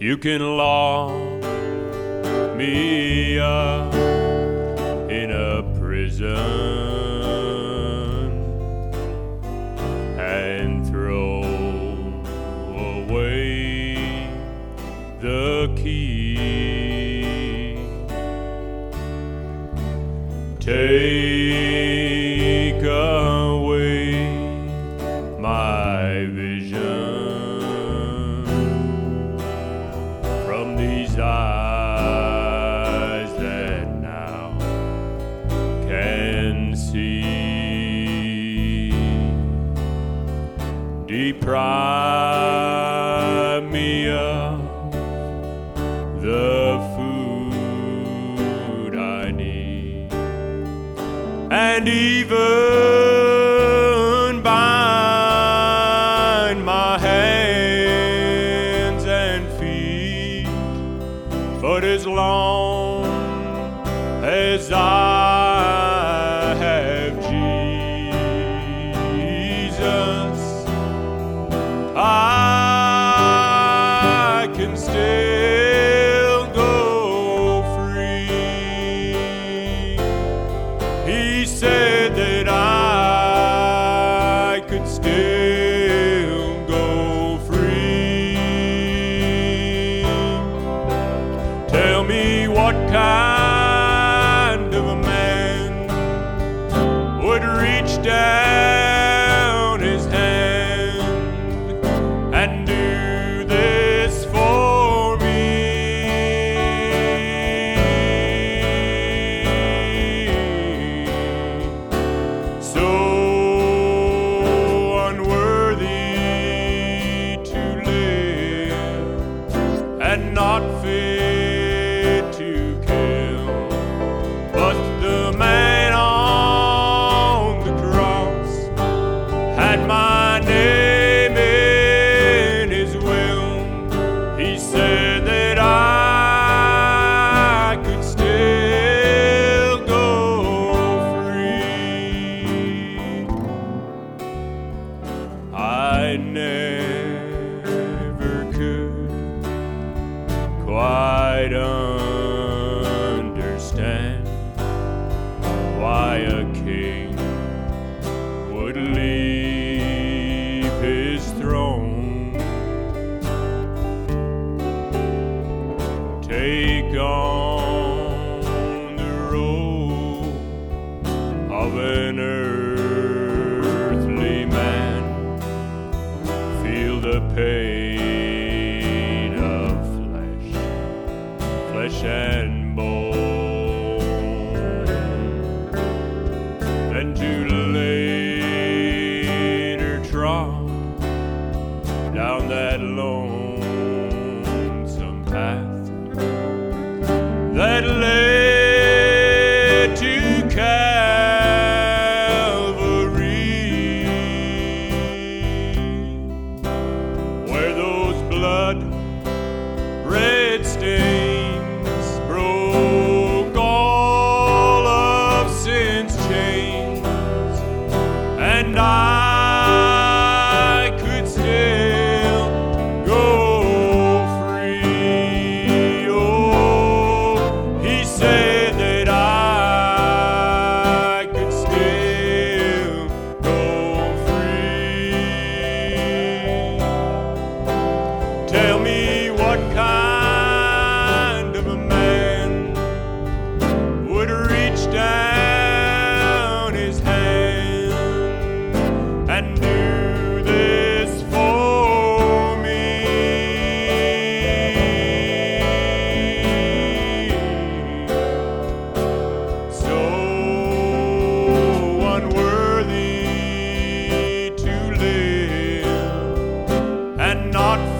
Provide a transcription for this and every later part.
You can lock me up in a prison and throw away the key. Take Cry me up the food I need and eat. I never could quite understand why a king would leave his throne, take on. pain of flesh, flesh and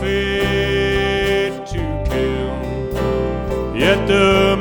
fit to kill. Yet the